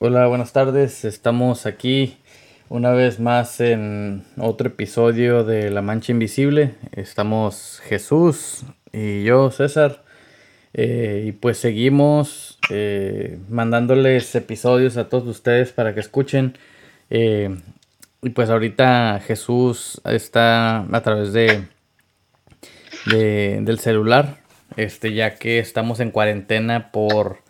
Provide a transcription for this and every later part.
Hola, buenas tardes. Estamos aquí una vez más en otro episodio de La Mancha Invisible. Estamos Jesús y yo, César. Eh, y pues seguimos eh, mandándoles episodios a todos ustedes para que escuchen. Eh, y pues ahorita Jesús está a través de, de, del celular, este, ya que estamos en cuarentena por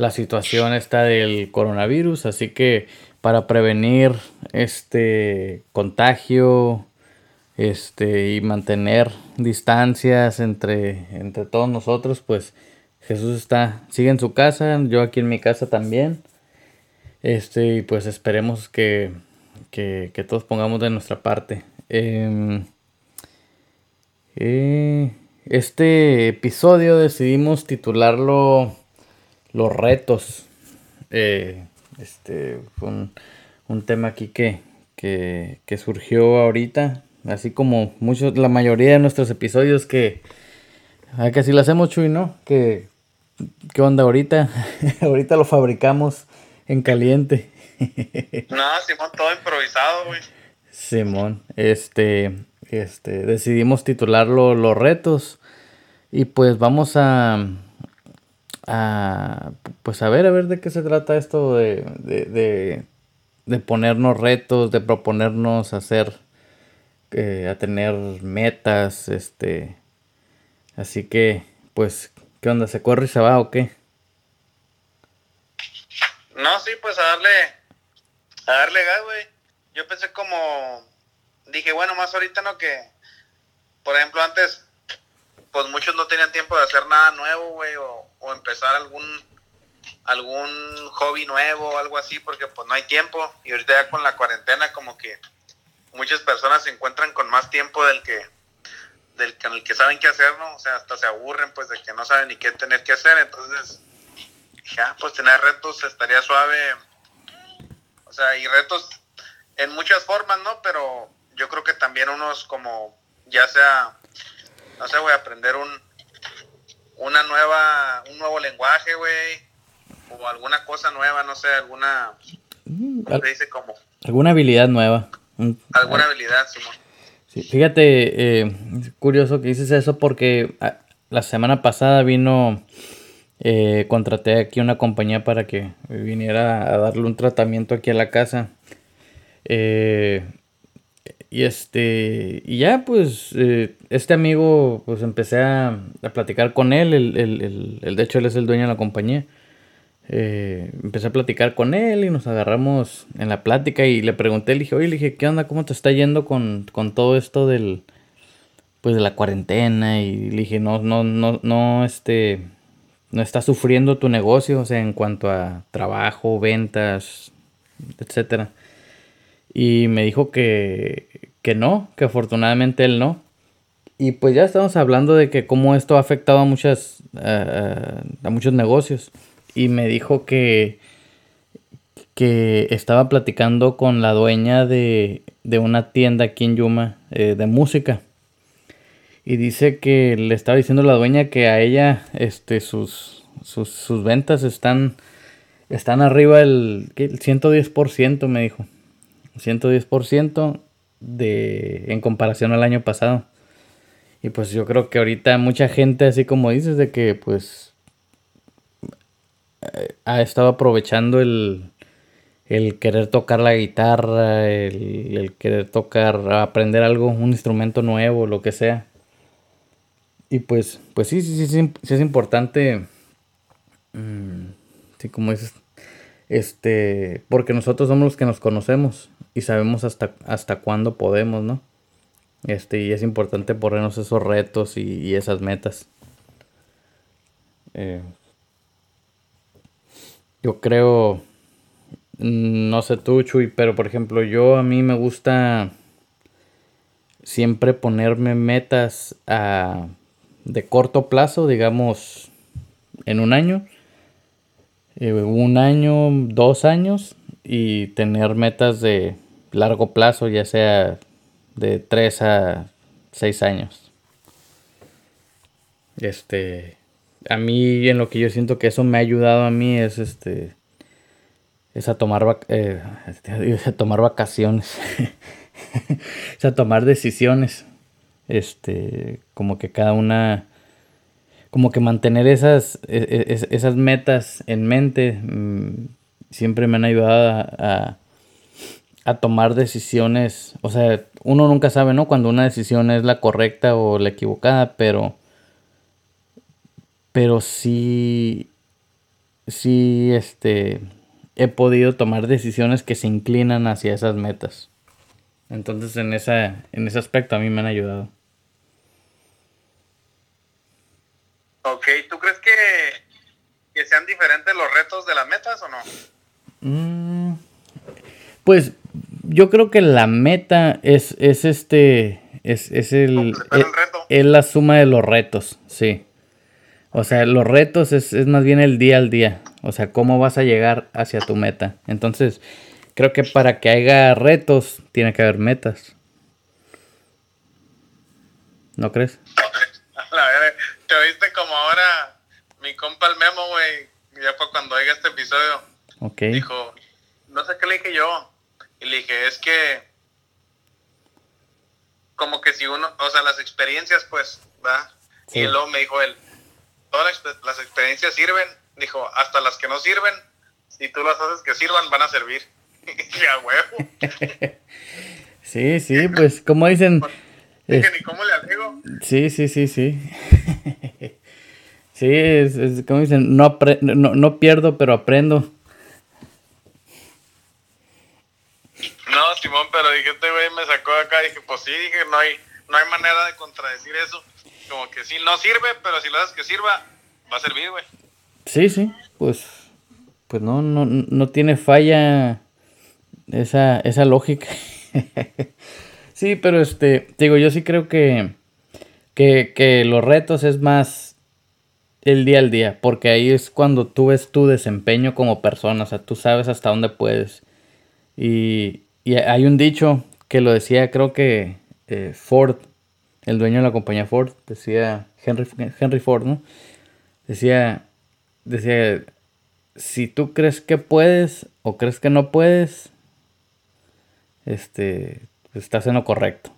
la situación esta del coronavirus, así que para prevenir este contagio este y mantener distancias entre, entre todos nosotros, pues Jesús está sigue en su casa, yo aquí en mi casa también. Este, y pues esperemos que, que, todos pongamos de nuestra parte. Em, eh, este episodio decidimos titularlo los retos. Eh, este fue un, tema aquí que, que, surgió ahorita, así como muchos, la mayoría de nuestros episodios que, que así lo hacemos, Chuy, ¿no? Que, ¿Qué onda ahorita? ahorita lo fabricamos en caliente. no, Simón, todo improvisado, güey. Simón, este, este, decidimos titularlo Los retos. Y pues vamos a, pues a ver, a ver de qué se trata esto de, de, de, ponernos retos, de proponernos hacer, eh, a tener metas, este, así que, pues, ¿qué onda? ¿Se corre y se va o qué? No, sí, pues a darle, a darle gas, güey. Yo pensé como, dije, bueno, más ahorita no que, por ejemplo, antes, pues muchos no tenían tiempo de hacer nada nuevo, güey, o o empezar algún algún hobby nuevo o algo así porque pues no hay tiempo y ahorita ya con la cuarentena como que muchas personas se encuentran con más tiempo del que del que, el que saben qué hacer, ¿no? O sea, hasta se aburren pues de que no saben ni qué tener que hacer, entonces ya pues tener retos estaría suave. O sea, y retos en muchas formas, ¿no? Pero yo creo que también unos como ya sea no sé, voy a aprender un una nueva, lenguaje, güey, o alguna cosa nueva, no sé, alguna, ¿cómo se dice? Como... Alguna habilidad nueva. Alguna habilidad, Simón. Sí, fíjate, eh, curioso que dices eso porque ah, la semana pasada vino, eh, contraté aquí una compañía para que viniera a darle un tratamiento aquí a la casa. Eh, y este, y ya pues, eh, este amigo, pues empecé a, platicar con él, el, el, el, de hecho él es el dueño de la compañía. Eh, empecé a platicar con él y nos agarramos en la plática y le pregunté, le dije, oye, le dije, ¿qué onda? ¿Cómo te está yendo con, con todo esto del, pues de la cuarentena? Y le dije, no, no, no, no, este, no está sufriendo tu negocio, o sea, en cuanto a trabajo, ventas, etcétera. Y me dijo que, que no, que afortunadamente él no. Y pues ya estamos hablando de que cómo esto ha afectado a muchas a muchos negocios. Y me dijo que que estaba platicando con la dueña de, de una tienda aquí en Yuma eh, de música. Y dice que le estaba diciendo la dueña que a ella este sus sus, sus ventas están están arriba del el 110% me dijo 110% de, en comparación al año pasado. Y pues yo creo que ahorita mucha gente, así como dices, de que pues eh, ha estado aprovechando el, el querer tocar la guitarra, el, querer tocar, aprender algo, un instrumento nuevo, lo que sea. Y pues, pues sí, sí, sí, sí, es importante, mm, sí, como dices, este, porque nosotros somos los que nos conocemos y sabemos hasta, hasta cuándo podemos, ¿no? Este, y es importante ponernos esos retos y, esas metas. Eh, yo creo, no sé tú, Chuy, pero por ejemplo, yo a mí me gusta siempre ponerme metas a, de corto plazo, digamos, en un año, eh, un año, dos años, y tener metas de largo plazo, ya sea de 3 a 6 años. Este, a mí en lo que yo siento que eso me ha ayudado a mí es este es a tomar, eh, a tomar vacaciones, es a tomar decisiones, este, como que cada una, como que mantener esas, e, e, esas metas en mente, mm, siempre me han ayudado a, a, tomar decisiones, o sea, uno nunca sabe, ¿no? Cuando una decisión es la correcta o la equivocada, pero, pero sí, sí, este, he podido tomar decisiones que se inclinan hacia esas metas. Entonces en, esa, en ese aspecto a mí me han ayudado. Ok, ¿tú crees que, que sean diferentes los retos de las metas o no? Mm, pues yo creo que la meta es, es este, es, es el, es, la suma de los retos, sí. O sea, los retos es, es más bien el día al día. O sea, cómo vas a llegar hacia tu meta. Entonces, creo que para que haya retos, tiene que haber metas. ¿No crees? La verdad, te oíste como ahora mi compa el Memo, güey, ya fue cuando oiga este episodio. Ok. Dijo, no sé qué le dije yo. Y le dije, es que como que si uno, o sea, las experiencias, pues, ¿va? Y luego me dijo él, todas las experiencias sirven dijo, hasta las que no sirven, si tú las haces que sirvan, van a servir. ya, huevo. sí, sí, pues como dicen... Es, ni cómo le alego. Sí, sí, sí, sí. sí, es, como dicen, no, no, no pierdo, pero aprendo. No, Simón, pero dije, este güey me sacó de acá, dije, pues sí, dije, no hay, no hay manera de contradecir eso. Como que sí, no sirve, pero si lo haces que sirva, va a servir, güey. Sí, sí, pues, pues no, no, no tiene falla esa, esa lógica. sí, pero este, digo, yo sí creo que, que, que los retos es más el día al día, porque ahí es cuando tú ves tu desempeño como persona, o sea, tú sabes hasta dónde puedes. Y, y hay un dicho que lo decía, creo que eh, Ford, el dueño de la compañía Ford, decía Henry, Henry Ford, ¿no? Decía, decía, si tú crees que puedes o crees que no puedes, este, estás en lo correcto.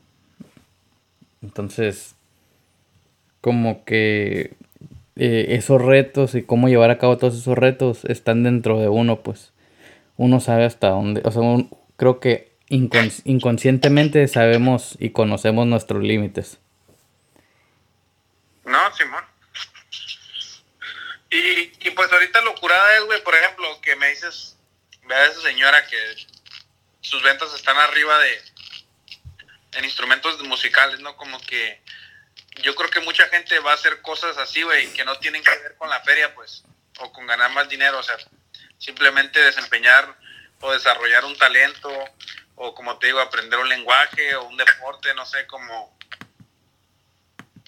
Entonces, como que eh, esos retos y cómo llevar a cabo todos esos retos están dentro de uno, pues uno sabe hasta dónde, o sea, creo que inconscientemente sabemos y conocemos nuestros límites. No, Simón. Y, y pues ahorita locurada es, güey, por ejemplo, que me dices, ve a esa señora que sus ventas están arriba de en instrumentos musicales, ¿no? Como que yo creo que mucha gente va a hacer cosas así, güey, que no tienen que ver con la feria, pues, o con ganar más dinero, o sea, simplemente desempeñar o desarrollar un talento, o como te digo, aprender un lenguaje o un deporte, no sé, como...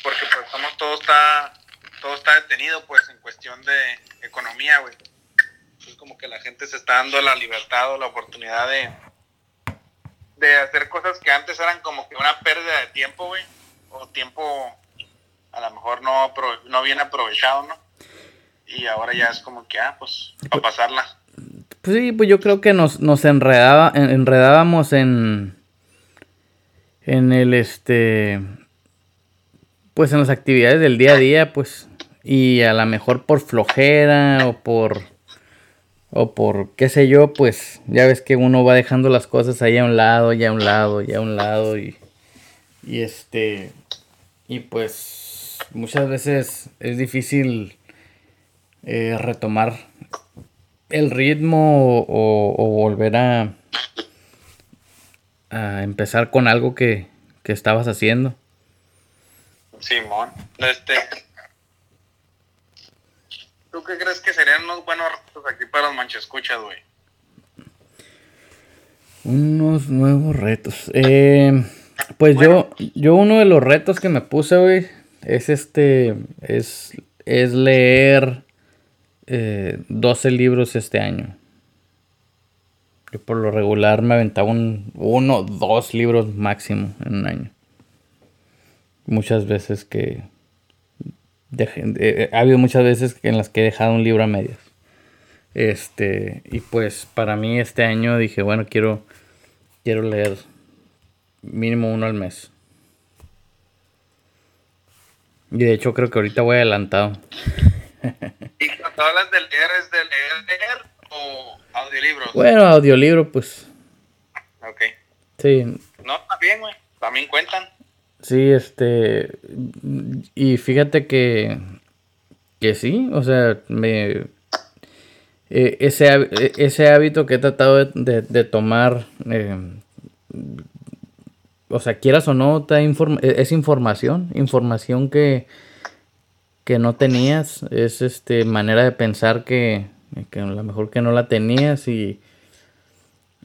Porque pues como todo está todo está detenido, pues, en cuestión de economía, güey. Es como que la gente se está dando la libertad o la oportunidad de, de hacer cosas que antes eran como que una pérdida de tiempo, güey. O tiempo a lo mejor no, no bien aprovechado, ¿no? Y ahora ya es como que, ah, pues, a pasarla. Pues sí, pues yo creo que nos, nos enredaba, enredábamos en, en el, este, pues en las actividades del día a día, pues y a lo mejor por flojera o por o por qué sé yo, pues ya ves que uno va dejando las cosas ahí a un lado, ya a un lado, ya a un lado y y este y pues muchas veces es difícil eh, retomar el ritmo o, o, volver a, a empezar con algo que, que estabas haciendo. Simón, este, ¿Tú qué crees que serían unos buenos retos aquí para los manchescuchas, güey? Unos nuevos retos. Eh, pues yo, yo uno de los retos que me puse, güey, es este, es, es leer eh, 12 libros este año. Yo por lo regular me aventaba un, uno, dos libros máximo en un año. Muchas veces que ha habido muchas veces en las que he dejado un libro a medias. Este, y pues para mí este año dije, bueno, quiero, quiero leer mínimo uno al mes. Y de hecho creo que ahorita voy adelantado. ¿Y cuando hablas de leer, es de leer, leer o audiolibros? Bueno, audiolibro, pues. Ok. Sí. No, también, güey. También cuentan. Sí, este. Y fíjate que. Que sí, o sea, me. eh, ese, eh, ese hábito que he tratado de, de- de tomar. eh, o sea, quieras o no, te inform- eh, es información. Información que. Que no tenías. Es este manera de pensar que. Que a lo mejor que no la tenías. Y.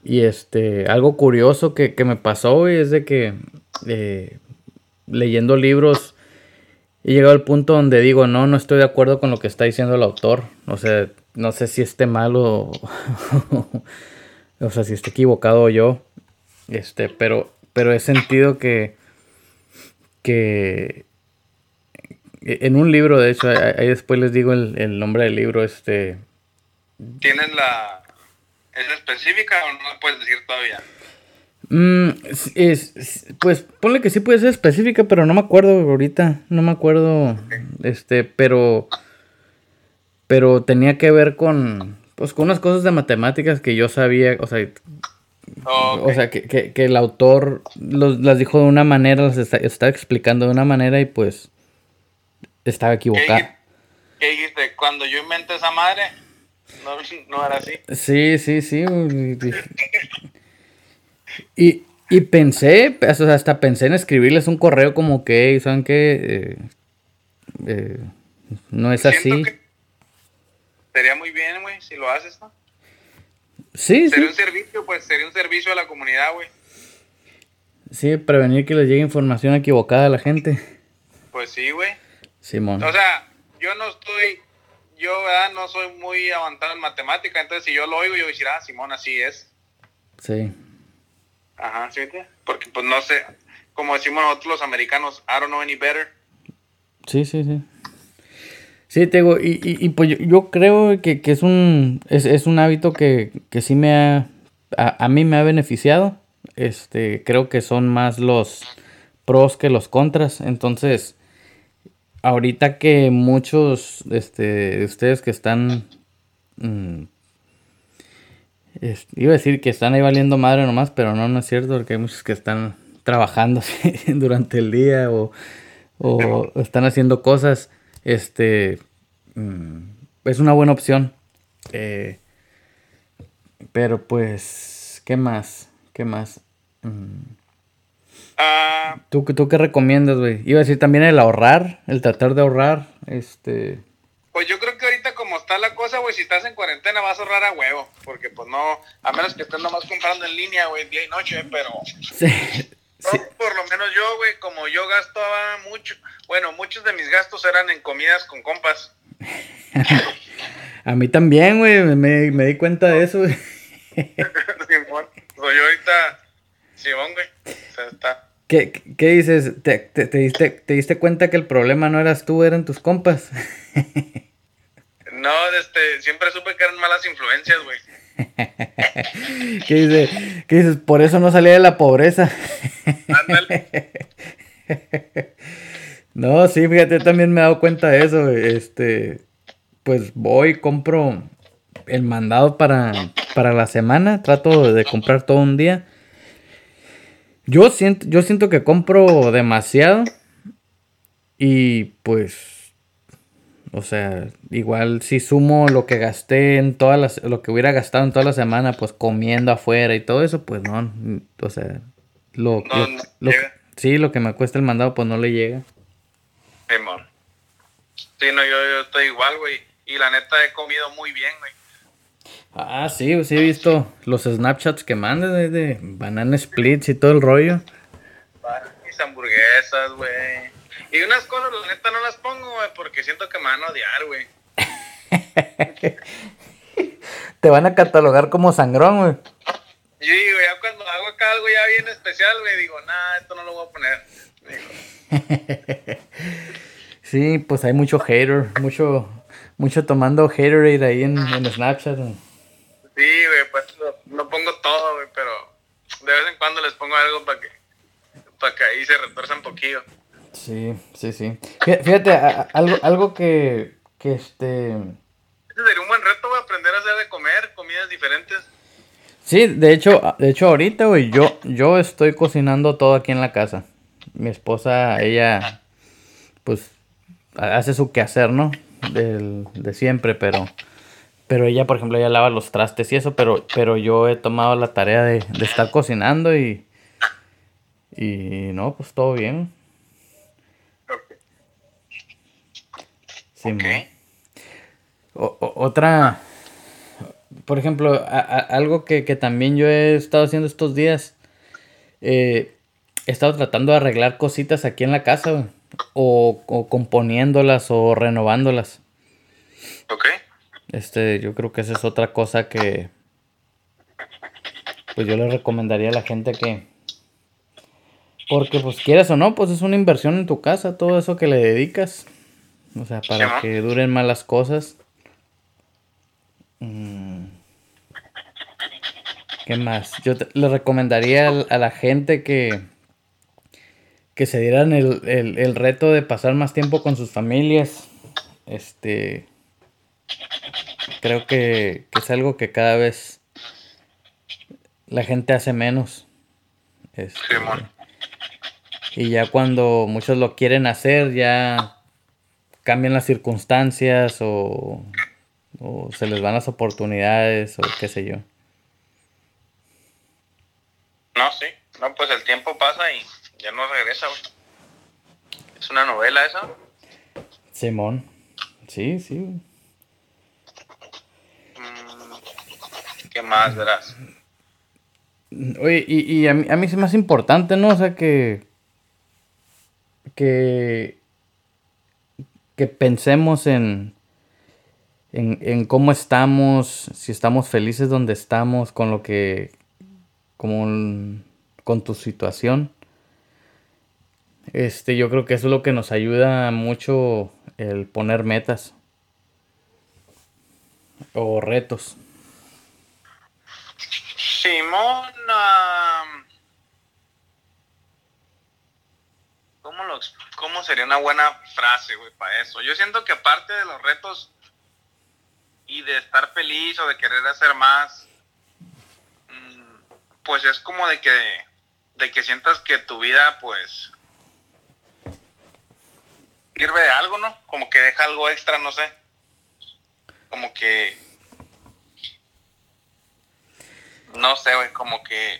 Y este. Algo curioso que, que me pasó, güey, es de que. eh, leyendo libros he llegado al punto donde digo, no, no estoy de acuerdo con lo que está diciendo el autor. O sea, no sé si esté mal o, o sea, si esté equivocado yo. Este, pero, pero he sentido que, que en un libro, de hecho, ahí después les digo el, el nombre del libro, este, ¿Tienen la. ¿Es específica o no la puedes decir todavía? Mm, es, es- es- pues ponle que sí puede ser específica, pero no me acuerdo ahorita, no me acuerdo, este, pero, pero tenía que ver con, pues con unas cosas de matemáticas que yo sabía, o sea, o sea, que, que, que el autor los, las dijo de una manera, las está, estaba explicando de una manera y pues estaba ¿Qué, equivocado. dijiste? ¿Qué dijiste? Cuando yo inventé esa madre, no, no era así. Sí, sí, sí. y- Y, pensé, hasta pensé en escribirles un correo como que, "Hey, ¿saben qué? Eh, eh, no es así. Sería muy bien, güey, si lo haces, ¿no? Sí, sí. Sería un servicio, pues, sería un servicio a la comunidad, güey. Sí, prevenir que les llegue información equivocada a la gente. Pues sí, güey. Simón. O sea, yo no estoy, yo, ¿verdad? No soy muy avanzado en matemática, entonces si yo lo oigo, yo voy a decir, ah, Simón, así es. Sí. Ajá, ¿sí? Porque, pues, no sé, como decimos nosotros los americanos, I don't know any better. Sí, sí, sí. Sí, te digo, y, y, y pues yo, yo creo que, que es un es, es un hábito que, que sí me ha a, a mí me ha beneficiado. Este, creo que son más los pros que los contras. Entonces, ahorita que muchos este, de ustedes que están mm, es- iba a decir que están ahí valiendo madre nomás, pero no, no es cierto, porque hay muchos que están trabajando durante el día o, o están haciendo cosas. Este mm, es una buena opción. Eh, pero pues, ¿qué más? ¿Qué más? Mm, Ah, ¿Tú, ¿Tú qué recomiendas, güey? Iba a decir también el ahorrar, el tratar de ahorrar. Este. pues yo creo que ahorita como está la cosa, güey, si estás en cuarentena vas a ahorrar a huevo, porque pues no, a menos que estés nomás comprando en línea, güey, día y noche, pero... Sí, No, sí, por lo menos yo, güey, como yo gastaba mucho, bueno, muchos de mis gastos eran en comidas con compas. A mí también, güey. Me, me di cuenta de eso, güey. Simón. Pues yo ahorita, Simón, güey, o sea, está... ¿Qué, qué dices? ¿Te, te, te diste, ¿Te diste cuenta que el problema no eras tú, eran tus compas? No, este, siempre supe que eran malas influencias, güey. ¿Qué, dice, ¿Qué dices? Por eso no salía de la pobreza. Ándale. No, sí, fíjate, yo también me he dado cuenta de eso. Este, pues voy, compro el mandado para, para la semana, trato de comprar todo un día. Yo siento, yo siento que compro demasiado y pues, o sea, igual si sumo lo que gasté en todas las, lo que hubiera gastado en toda la semana, pues comiendo afuera y todo eso, pues no, o sea, lo, No, lo- no lo- llega. sí, lo que me cuesta el mandado, pues no le llega. Simón. Sí, no, yo, yo estoy igual, güey. Y la neta he comido muy bien, güey. Ah, sí, sí he visto los Snapchats que mandan de, de banana splits y todo el rollo. Mis hamburguesas, güey. Y unas cosas, la neta, no las pongo, güey, porque siento que me van a odiar, güey. Te van a catalogar como sangrón, güey. Yo digo, ya cuando hago acá algo ya bien especial, güey, digo, nah, esto no lo voy a poner. Digo, Sí, pues hay mucho hater, mucho, mucho tomando Haterade ahí en, en Snapchat. Sí, güey, pues no, pongo todo, güey, pero de vez en cuando les pongo algo para que, para que ahí se retuerza un poquillo. Sí, sí, sí. Fíjate, algo, algo que, que este... Ese sería un buen reto, güey, aprender a hacer de comer comidas diferentes. Sí, de hecho, de hecho ahorita, güey, yo, yo estoy cocinando todo aquí en la casa. Mi esposa, ella, pues, hace su quehacer, ¿no? Del, de siempre, pero, pero ella, por ejemplo, ella lava los trastes y eso, pero, pero yo he tomado la tarea de, de estar cocinando y, y no, pues todo bien. Sí, otra, por ejemplo, algo que, también yo he estado haciendo estos días, eh, he estado tratando de arreglar cositas aquí en la casa, o, o, componiéndolas o renovándolas. Ok. Este, yo creo que esa es otra cosa que, pues yo le recomendaría a la gente que, porque pues quieras o no, pues es una inversión en tu casa, todo eso que le dedicas. O sea, para que duren más las cosas. Mm. ¿Qué más? Yo le recomendaría a la gente que, que se dieran el, reto de pasar más tiempo con sus familias. Este. Creo que, es algo que cada vez la gente hace menos. Este, y ya cuando muchos lo quieren hacer, ya cambian las circunstancias o, se les van las oportunidades o qué sé yo. No, sí. No, pues el tiempo pasa y ya no regresa, ¿Es una novela esa? Simón. Sí, sí. Mm, ¿Qué más verás? Oye, y, a, mí, a mí es más importante, ¿no? O sea, que... Que que pensemos en, en, cómo estamos, si estamos felices donde estamos, con lo que, como con tu situación. Este, yo creo que eso es lo que nos ayuda mucho el poner metas o retos. Simón, ¿cómo ¿cómo sería una buena frase, güey, para eso? Yo siento que aparte de los retos y de estar feliz o de querer hacer más, mm, pues es como de que, de que sientas que tu vida, pues, sirve de algo, ¿no? Como que deja algo extra, no sé. Como que... No sé, güey, como que...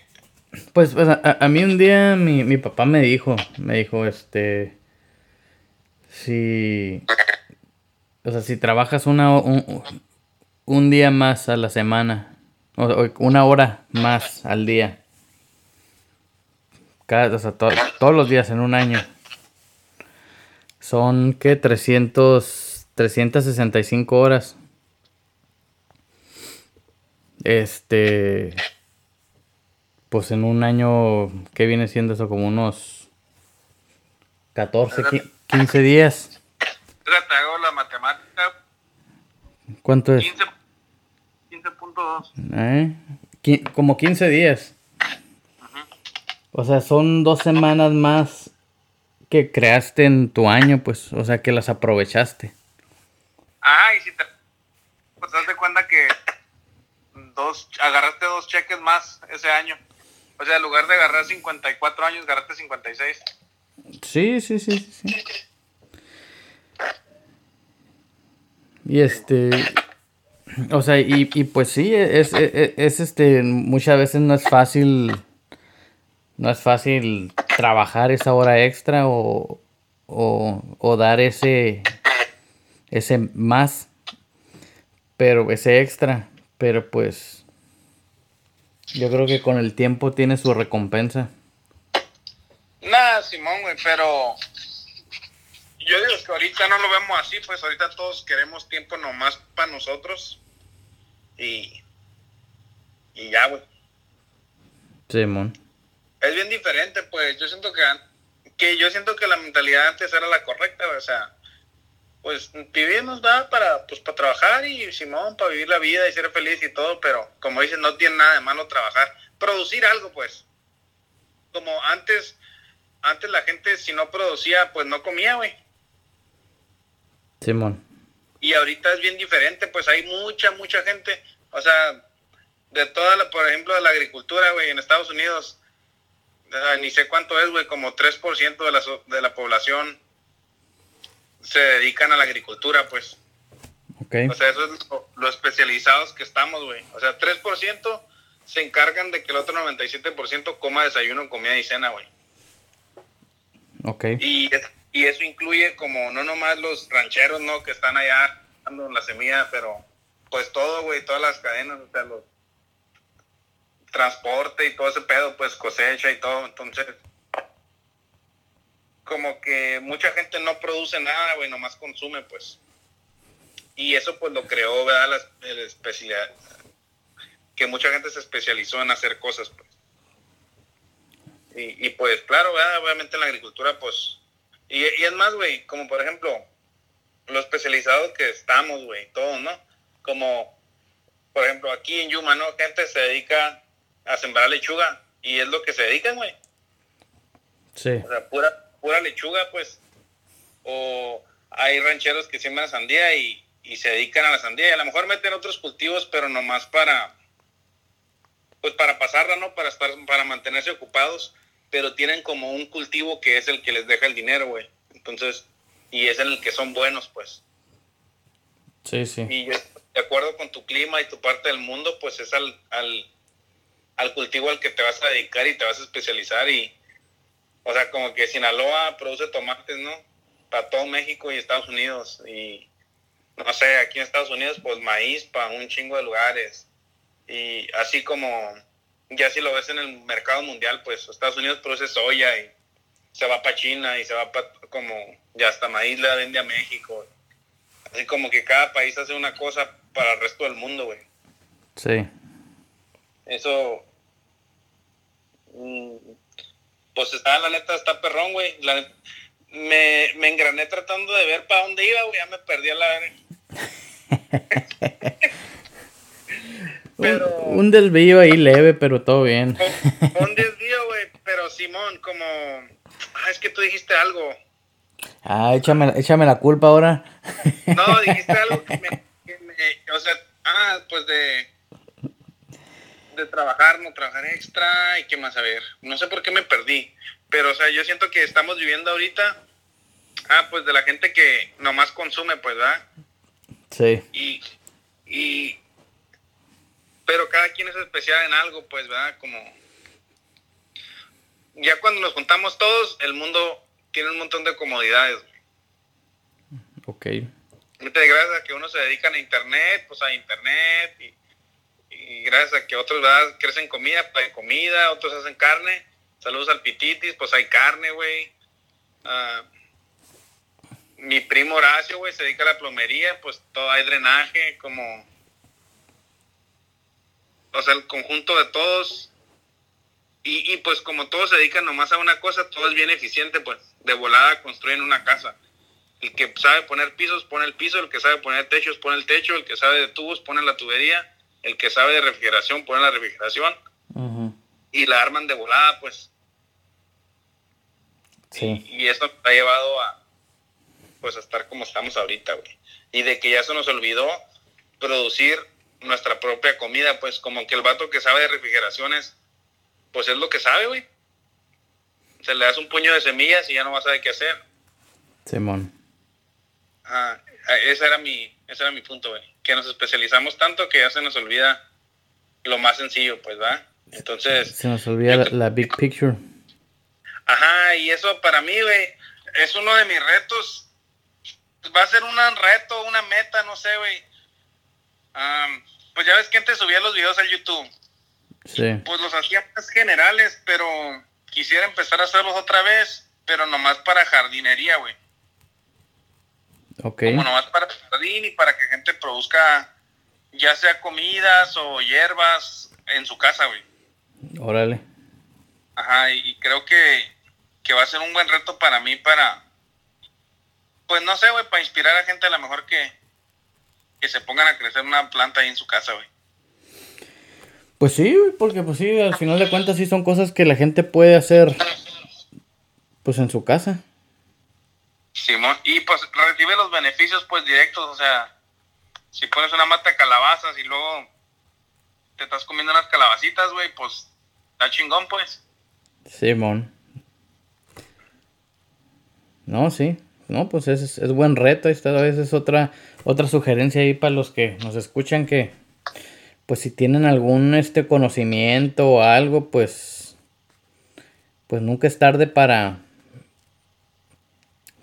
Pues, a, a, mí un día mi, mi papá me dijo, me dijo, este, si, o sea, si trabajas una, un, día más a la semana, o, una hora más al día, cada, o sea, todos los días en un año, son que 300, 365 horas. Este, pues en un año, ¿qué viene siendo eso? Como unos 14, 15 días. Te hago la matemática. ¿Cuánto es? 15.2. ¿Eh? Como 15 días. O sea, son dos semanas más que creaste en tu año, pues, o sea, que las aprovechaste. Ah, y si te pues das de cuenta que dos, agarraste dos cheques más ese año. O sea, en lugar de agarrar 54 años, agarraste 56. Sí, sí, sí, sí. Y este, o sea, y, pues sí, es, es, este, muchas veces no es fácil, no es fácil trabajar esa hora extra o, o dar ese, ese más, pero ese extra, pero pues yo creo que con el tiempo tiene su recompensa. Nada, Simón, güey, pero yo digo que ahorita no lo vemos así, pues ahorita todos queremos tiempo nomás para nosotros. Y, y ya, güey. Simón. Es bien diferente, pues yo siento que, que yo siento que la mentalidad antes era la correcta, o sea, pues vivimos, va, para, pues para trabajar y Simón, para vivir la vida y ser feliz y todo, pero como dicen, no tiene nada de malo trabajar, producir algo, pues. Como antes, antes la gente si no producía, pues no comía, güey. Simón. Y ahorita es bien diferente, pues hay mucha, mucha gente, o sea, de toda la, por ejemplo, de la agricultura, güey, en Estados Unidos, ni sé cuánto es, güey, como 3% de la, de la población se dedican a la agricultura, pues. Okay. O sea, eso es lo, especializados que estamos, güey. O sea, 3% se encargan de que el otro 97% coma desayuno, comida y cena, güey. Ok. Y, y eso incluye como no nomás los rancheros, ¿no? Que están allá dando la semilla, pero pues todo, güey, todas las cadenas, o sea, los transporte y todo ese pedo, pues cosecha y todo. Entonces, como que mucha gente no produce nada, güey, nomás consume, pues. Y eso pues lo creó, ¿verdad? La, especialidad, que mucha gente se especializó en hacer cosas, pues. Y, pues claro, ¿verdad? Obviamente en la agricultura, pues... Y, y es más, güey, como por ejemplo, lo especializados que estamos, güey, todos, ¿no? Como, por ejemplo, aquí en Yuma, ¿no? Gente se dedica a sembrar lechuga y es lo que se dedican, güey. Sí. O sea, pura, pura lechuga, pues. O hay rancheros que siembran sandía y, se dedican a la sandía. Y a lo mejor meten otros cultivos, pero nomás para, pues para pasarla, ¿no? Para estar, para mantenerse ocupados. Pero tienen como un cultivo que es el que les deja el dinero, güey. Entonces, y es en el que son buenos, pues. Sí, sí. Y de acuerdo con tu clima y tu parte del mundo, pues es al, al, al cultivo al que te vas a dedicar y te vas a especializar y, o sea, como que Sinaloa produce tomates, ¿no? Para todo México y Estados Unidos. Y no sé, aquí en Estados Unidos, pues maíz para un chingo de lugares. Y así como, ya si lo ves en el mercado mundial, pues Estados Unidos produce soya y se va para China y se va para como, ya hasta maíz le vende a México. Así como que cada país hace una cosa para el resto del mundo, güey. Sí. Eso, mm, pues está, la neta, está perrón, güey. me, me engrané tratando de ver para dónde iba, güey. Ya me perdí a la pero, un, desvío ahí leve, pero todo bien. Un, desvío, güey. Pero Simón, como. Ah, es que tú dijiste algo. Ah, échame, échame la culpa ahora. No, dijiste algo que me, que me. O sea, ah, pues de de trabajar, no trabajar extra y qué más, a ver, no sé por qué me perdí, pero o sea, yo siento que estamos viviendo ahorita, ah, pues de la gente que nomás consume, pues, ¿verdad? Sí. Y, y, pero cada quien es especial en algo, pues, ¿verdad? Como, ya cuando nos juntamos todos, el mundo tiene un montón de comodidades. Ok. Gracias a que uno se dedica a internet, pues a internet y y gracias a que otros crecen comida, pues hay comida, otros hacen carne. Saludos al Pititis, pues hay carne, güey. Ah, mi primo Horacio, güey, se dedica a la plomería, pues todo hay drenaje, como... O sea, el conjunto de todos. Y, y pues como todos se dedican nomás a una cosa, todo es bien eficiente, pues de volada construyen una casa. El que sabe poner pisos, pone el piso, el que sabe poner techos, pone el techo, el que sabe de tubos, pone la tubería el que sabe de refrigeración pone la refrigeración y la arman de volada, pues. Sí. Y, eso nos ha llevado a, pues, a estar como estamos ahorita, güey. Y de que ya se nos olvidó producir nuestra propia comida, pues, como que el vato que sabe de refrigeraciones, pues es lo que sabe, güey. Se le das un puño de semillas y ya no va a saber qué hacer. Simón. Ah, ese era mi, ese era mi punto, güey que nos especializamos tanto que ya se nos olvida lo más sencillo, pues, ¿va? Entonces... Se nos olvida la, big picture. Ajá, y eso para mí, güey, es uno de mis retos. Va a ser un reto, una meta, no sé, güey. pues ya ves que antes subía los videos al YouTube. Sí. Pues los hacía más generales, pero quisiera empezar a hacerlos otra vez, pero nomás para jardinería, güey. Como nomás para jardín y para que gente produzca ya sea comidas o hierbas en su casa, güey. Órale. Ajá, y, creo que, que, va a ser un buen reto para mí para, pues no sé, güey, para inspirar a gente a lo mejor que, que se pongan a crecer una planta ahí en su casa, güey. Pues sí, porque pues sí, al final de cuentas sí son cosas que la gente puede hacer pues en su casa. Simón, y pues recibe los beneficios pues directos, o sea, si pones una mata de calabazas y luego te estás comiendo unas calabacitas, güey, pues está chingón, pues. Simón. No, sí. No, pues es, es buen reto. Esta vez es otra, otra sugerencia ahí para los que nos escuchan que, pues si tienen algún este conocimiento o algo, pues, pues nunca es tarde para,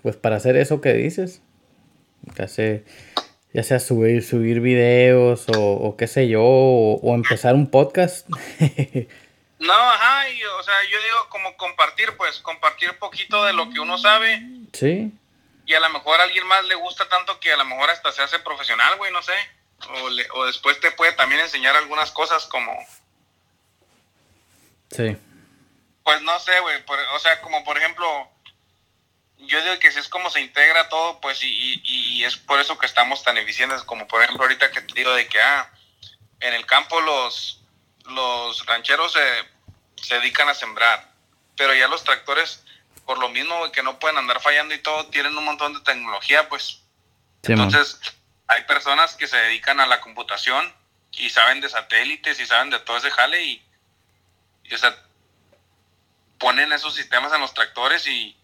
pues para hacer eso que dices. Ya sea, ya sea subir, subir videos o, qué sé yo, o, empezar un podcast. no, ajá, y, o sea, yo digo como compartir, pues compartir poquito de lo que uno sabe. Sí y a lo mejor a alguien más le gusta tanto que a lo mejor hasta se hace profesional, güey, no sé. O, después te puede también enseñar algunas cosas como... Sí. Pues no sé, güey, o sea, como por ejemplo, yo digo que si es como se integra todo, pues y, y, es por eso que estamos tan eficientes, como por ejemplo ahorita que te digo de que, ah, en el campo los, los rancheros se, se dedican a sembrar, pero ya los tractores por lo mismo que no pueden andar fallando y todo, tienen un montón de tecnología, pues. Entonces, hay personas que se dedican a la computación y saben de satélites y saben de todo ese jale y, o sea, ponen esos sistemas en los tractores y,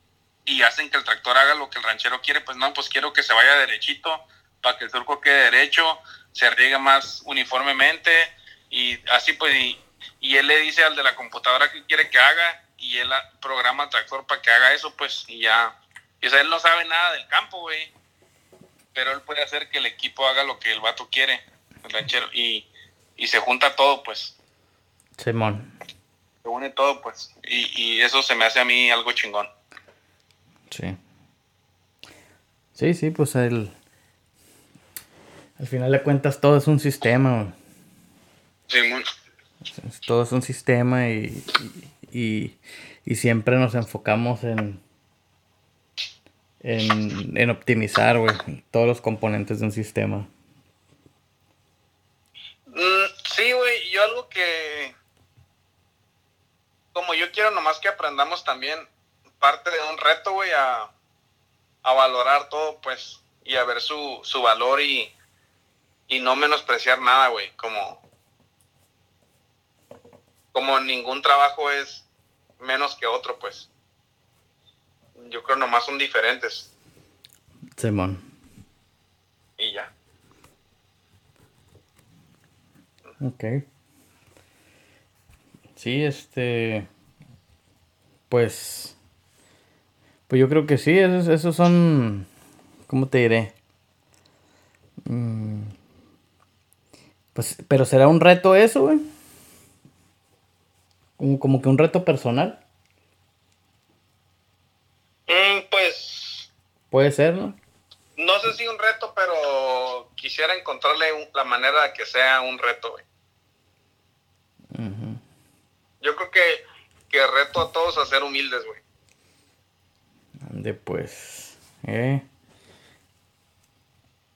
y hacen que el tractor haga lo que el ranchero quiere, pues no, pues quiero que se vaya derechito para que el surco quede derecho, se riegue más uniformemente y así pues, y, y él le dice al de la computadora que quiere que haga y él programa al tractor para que haga eso, pues, y ya. Y, o sea, él no sabe nada del campo, güey. Pero él puede hacer que el equipo haga lo que el vato quiere, el ranchero, y, y se junta todo, pues. Simón. Se une todo, pues. Y, y eso se me hace a mí algo chingón. Sí. Sí, sí, pues el... Al final de cuentas todo es un sistema. Simón. Todo es un sistema y, y, siempre nos enfocamos en, en, optimizar, todos los componentes de un sistema. Mm, sí, güey, yo algo que, como yo quiero nomás que aprendamos también parte de un reto, güey, a, a valorar todo, pues, y a ver su, su valor y, y no menospreciar nada, güey, como, como ningún trabajo es menos que otro, pues. Yo creo nomás son diferentes. Simón. Y ya. Ok. Sí, este. Pues. Pues yo creo que sí, esos, esos son. ¿Cómo te diré? Mm, pues, pero será un reto eso, güey como que un reto personal. Mm, pues. Puede ser, ¿no? No sé si un reto, pero quisiera encontrarle la manera de que sea un reto, güey. Yo creo que, que reto a todos a ser humildes, güey. De pues. Eh.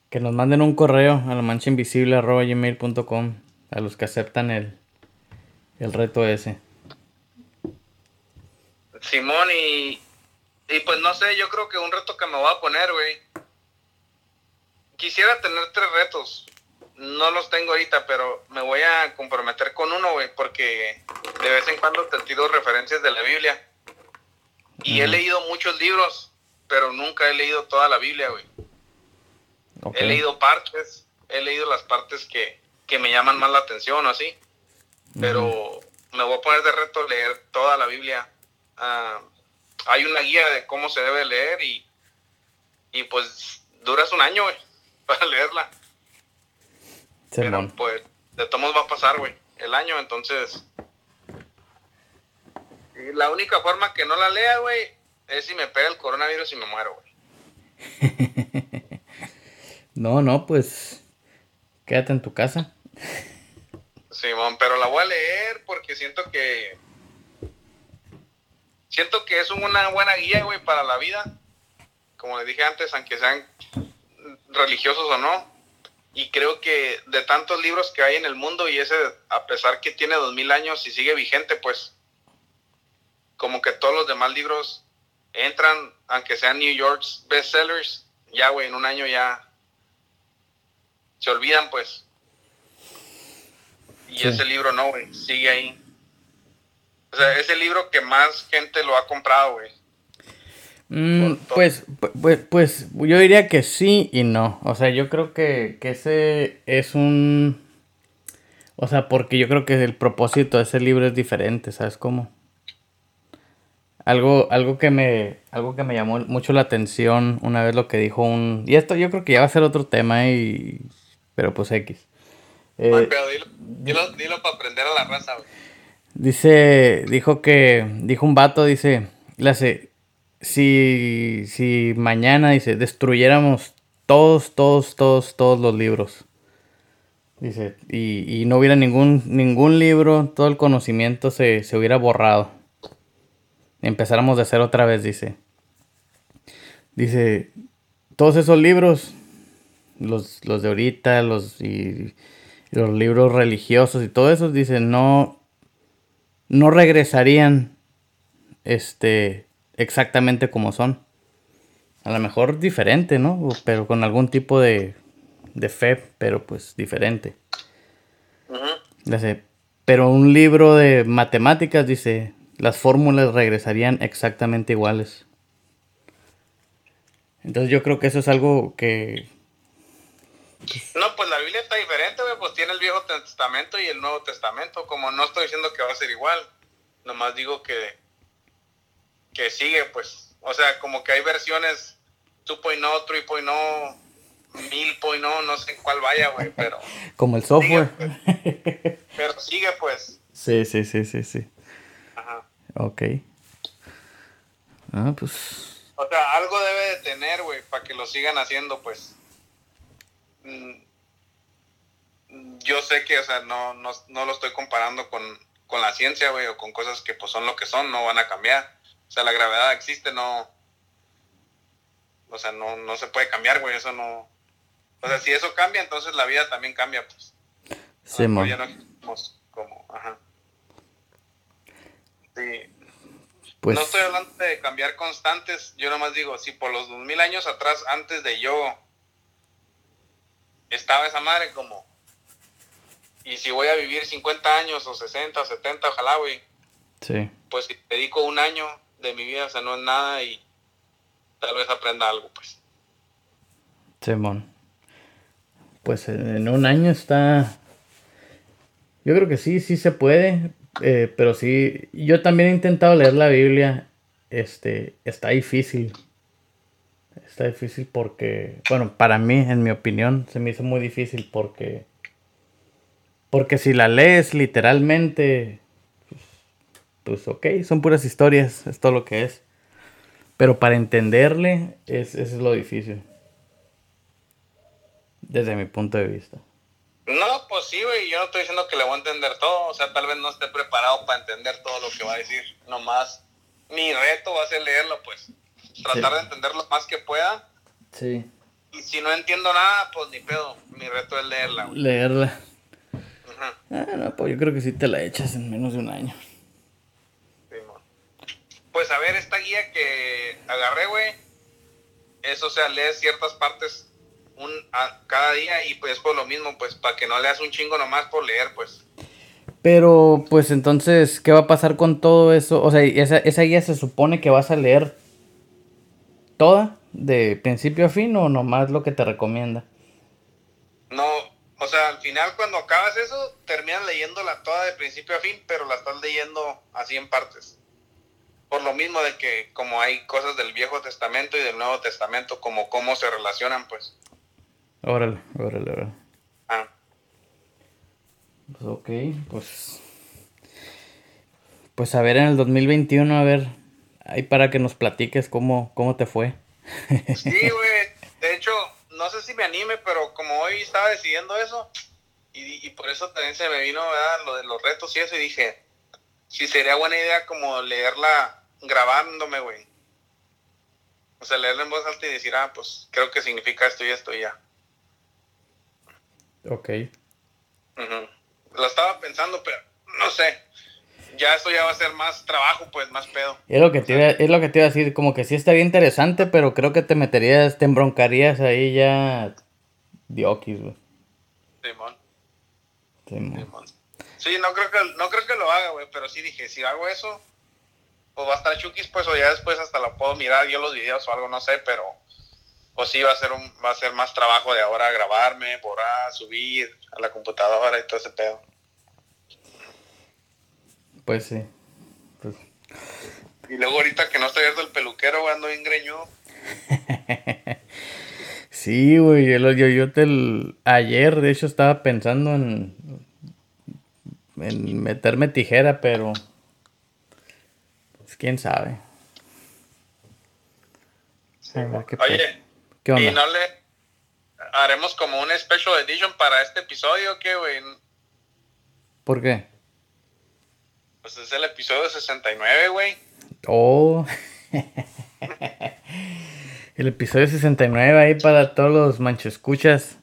Que nos manden un correo a la mancha invisible a los que aceptan el, el reto ese. Simón, y, y pues no sé, yo creo que un reto que me voy a poner, güey. Quisiera tener tres retos. No los tengo ahorita, pero me voy a comprometer con uno, güey, porque de vez en cuando te tiro referencias de la Biblia. Y he leído muchos libros, pero nunca he leído toda la Biblia, güey. He leído partes, he leído las partes que, que me llaman más la atención o así. Pero me voy a poner de reto leer toda la Biblia Ah, hay una guía de cómo se debe leer y, y pues duras un año, güey, para leerla. Pero pues de todos va a pasar, güey, el año, entonces... La única forma que no la lea, güey, es si me pega el coronavirus y me muero, güey. no, no, pues quédate en tu casa. Simón, pero la voy a leer porque siento que siento que es una buena guía, güey, para la vida. como les dije antes, aunque sean religiosos o no. Y creo que de tantos libros que hay en el mundo y ese, a pesar que tiene dos mil años y sigue vigente, pues como que todos los demás libros entran, aunque sean New York's bestsellers, ya, güey, en un año ya se olvidan, pues. Y ese libro no, güey, sigue ahí. O sea, es el libro que más gente lo ha comprado, güey. Mm, pues, pues, pues, yo diría que sí y no. O sea, yo creo que, que ese es un... O sea, porque yo creo que el propósito de ese libro es diferente, ¿sabes cómo? Algo, algo que me, algo que me llamó mucho la atención una vez lo que dijo un, y esto yo creo que ya va a ser otro tema y, pero pues X. Eh, dilo, dilo, para aprender a la raza. Dice, dijo que, dijo un vato, dice, si, si mañana, dice, destruyéramos todos, todos, todos, todos los libros. Dice, y, y no hubiera ningún, ningún libro, todo el conocimiento se, se hubiera borrado empezáramos de hacer otra vez, dice. Dice, todos esos libros, los, los de ahorita, los, y, los libros religiosos y todo eso, dice, no, no regresarían este, exactamente como son. A lo mejor diferente, ¿no? Pero con algún tipo de, de fe, pero pues diferente. dice, pero un libro de matemáticas, dice, las fórmulas regresarían exactamente iguales. Entonces yo creo que eso es algo que... No, pues la Biblia está diferente, pues tiene el Viejo Testamento y el Nuevo Testamento, como no estoy diciendo que va a ser igual, nomás digo que, que sigue, pues, o sea, como que hay versiones no, y no, mil no, no sé cuál vaya, güey, pero... como el software. Pues. pero sigue, pues. Sí, sí, sí, sí, sí. Ok. Ah, pues. O sea, algo debe de tener, güey, para que lo sigan haciendo, pues. Mm, yo sé que, o sea, no, no, no lo estoy comparando con, con la ciencia, güey, o con cosas que pues son lo que son, no van a cambiar. O sea, la gravedad existe, no. O sea, no, no se puede cambiar, güey, eso no. O sea, si eso cambia, entonces la vida también cambia, pues. Sí, ah, ya no como, ajá. Pues... No estoy hablando de cambiar constantes, yo nomás digo, si por los dos mil años atrás, antes de yo, estaba esa madre como, y si voy a vivir 50 años o 60 o 70, ojalá, güey. Sí. Pues si dedico un año de mi vida, o sea, no es nada y tal vez aprenda algo, pues. Simón. Pues en un año está... Yo creo que sí, sí se puede, eh, pero sí, yo también he intentado leer la Biblia. Este, está difícil. Está difícil porque, bueno, para mí, en mi opinión, se me hizo muy difícil porque, porque si la lees literalmente, pues, ok, son puras historias, es todo lo que es. Pero para entenderle, es, es lo difícil. Desde mi punto de vista. No, pues sí, güey, yo no estoy diciendo que le voy a entender todo, o sea, tal vez no esté preparado para entender todo lo que va a decir, nomás mi reto va a ser leerlo, pues, tratar de entender lo más que pueda. Sí. Y si no entiendo nada, pues ni pedo, mi reto es leerla, güey. Leerla. Ah, no, pues yo creo que sí te la echas en menos de un año. Sí, pues a ver, esta guía que agarré, güey, eso, o sea, lees ciertas partes un, a, cada día y pues por lo mismo, pues para que no leas un chingo nomás por leer, pues. Pero, pues entonces, ¿qué va a pasar con todo eso? O sea, esa, esa guía se supone que vas a leer toda, de principio a fin, o nomás lo que te recomienda. No, o sea, al final cuando acabas eso, terminas leyéndola toda de principio a fin, pero la estás leyendo así en partes. Por lo mismo de que como hay cosas del Viejo Testamento y del Nuevo Testamento, como cómo se relacionan, pues. Órale, órale, órale. Ah. Pues ok, pues. Pues a ver en el 2021, a ver. Ahí para que nos platiques cómo, cómo te fue. Sí, güey. De hecho, no sé si me anime, pero como hoy estaba decidiendo eso, y, por eso también se me vino ¿verdad? lo de los retos y eso, y dije, si sería buena idea como leerla grabándome, güey. O sea, leerlo en voz alta y decir, ah, pues creo que significa esto y esto y ya. Ok. Lo estaba pensando, pero no sé. Ya esto ya va a ser más trabajo, pues, más pedo. Es lo que te iba, es lo que te iba a decir, como que sí estaría interesante, pero creo que te meterías, te embroncarías ahí ya diokis, güey. Simón. Simón. Sí, no creo que, no creo que lo haga, güey, pero sí dije, si hago eso, pues va a estar chukis, pues, o ya después hasta lo puedo mirar yo los videos o algo, no sé, pero pues sí va a ser un, va a ser más trabajo de ahora grabarme, borrar, subir a la computadora y todo ese pedo. Pues sí. Pues. Y luego ahorita que no estoy viendo el peluquero, ando bien greñudo. sí, güey, yo, yo, yo te ayer de hecho estaba pensando en en meterme tijera, pero pues quién sabe. Oye, ¿qué onda? ¿y no le haremos como un special edition para este episodio qué, güey? ¿Por qué? Pues es el episodio 69, güey. Oh. el episodio 69 ahí para todos los manchescuchas.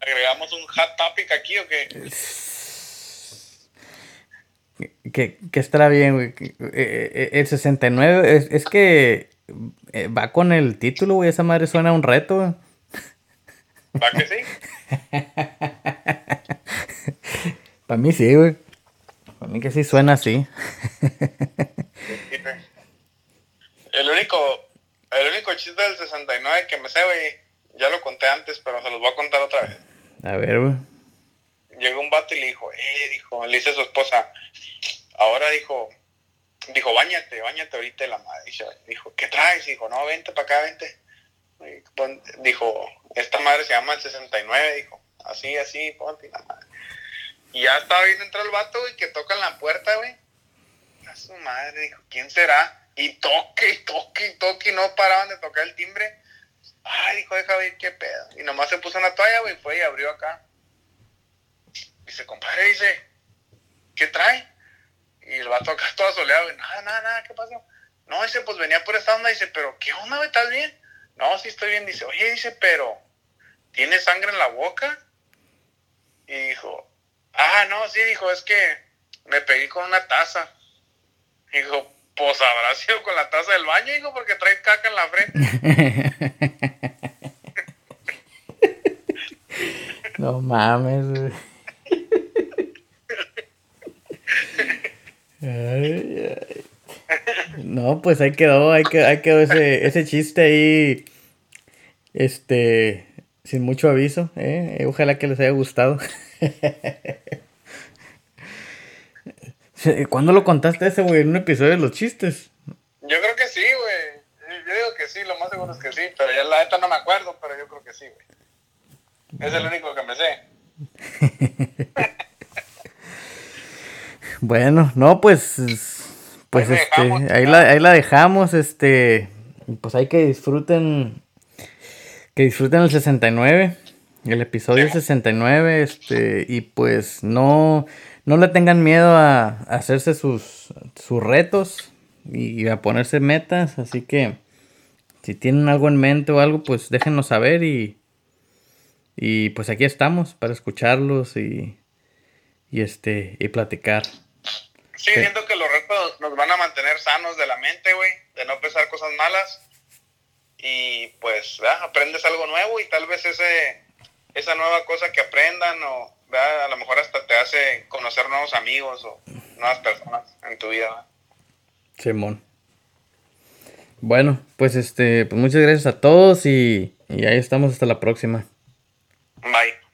¿Agregamos un hot topic aquí o qué? que, que estará bien, güey. Eh, eh, el 69, es, es que eh, va con el título, güey. Esa madre suena a un reto, güey. ¿Va que sí? Para mí sí, güey. Para mí que sí suena así. el único, el único chiste del 69 que me sé, güey, ya lo conté antes, pero se los voy a contar otra vez. A ver, güey. Llegó un vato y le dijo, eh, dijo, le dice a su esposa, ahora dijo, dijo, bañate, bañate ahorita la madre. Dijo, ¿qué traes? Dijo, no, vente para acá, vente. Dijo, esta madre se llama el 69, dijo, así, así, ponte la madre. Y ya estaba viendo entrar el vato, güey, que tocan la puerta, güey. A su madre, dijo, ¿quién será? Y toque, y toque, y toque, y no paraban de tocar el timbre. Ay, dijo, deja ver qué pedo. Y nomás se puso una toalla, güey, fue y abrió acá. Dice, compadre, dice, ¿qué trae? Y el vato acá todo soleado, nada, nada, nada, ¿qué pasó? No, dice, pues venía por esta onda, dice, pero ¿qué onda, güey? ¿Estás bien? No, sí estoy bien, dice, oye, dice, pero ¿tiene sangre en la boca? Y dijo, ah, no, sí, dijo, es que me pegué con una taza. Dijo, pues habrá sido con la taza del baño, dijo, porque trae caca en la frente. no mames, No, pues ahí quedó, ahí quedó, ahí quedó ese, ese chiste ahí, este, sin mucho aviso, ¿eh? Ojalá que les haya gustado. ¿Cuándo lo contaste ese, güey? ¿En un episodio de los chistes? Yo creo que sí, güey. Yo digo que sí, lo más seguro es que sí, pero ya la neta no me acuerdo, pero yo creo que sí, güey. Es el único que me sé. Bueno, no, pues, pues ahí este, ahí, la, ahí la dejamos, este, pues hay que disfruten, que disfruten el 69, el episodio 69, este, y pues no, no le tengan miedo a, hacerse sus, sus retos y a ponerse metas, así que si tienen algo en mente o algo, pues déjenos saber y, y pues aquí estamos para escucharlos y, y este, y platicar. Sí, siento que los retos nos van a mantener sanos de la mente, güey, de no pensar cosas malas. Y pues, aprendes algo nuevo y tal vez ese, esa nueva cosa que aprendan o a lo mejor hasta te hace conocer nuevos amigos o nuevas personas en tu vida. Simón. Bueno, pues este, pues muchas gracias a todos y, y ahí estamos hasta la próxima. Bye.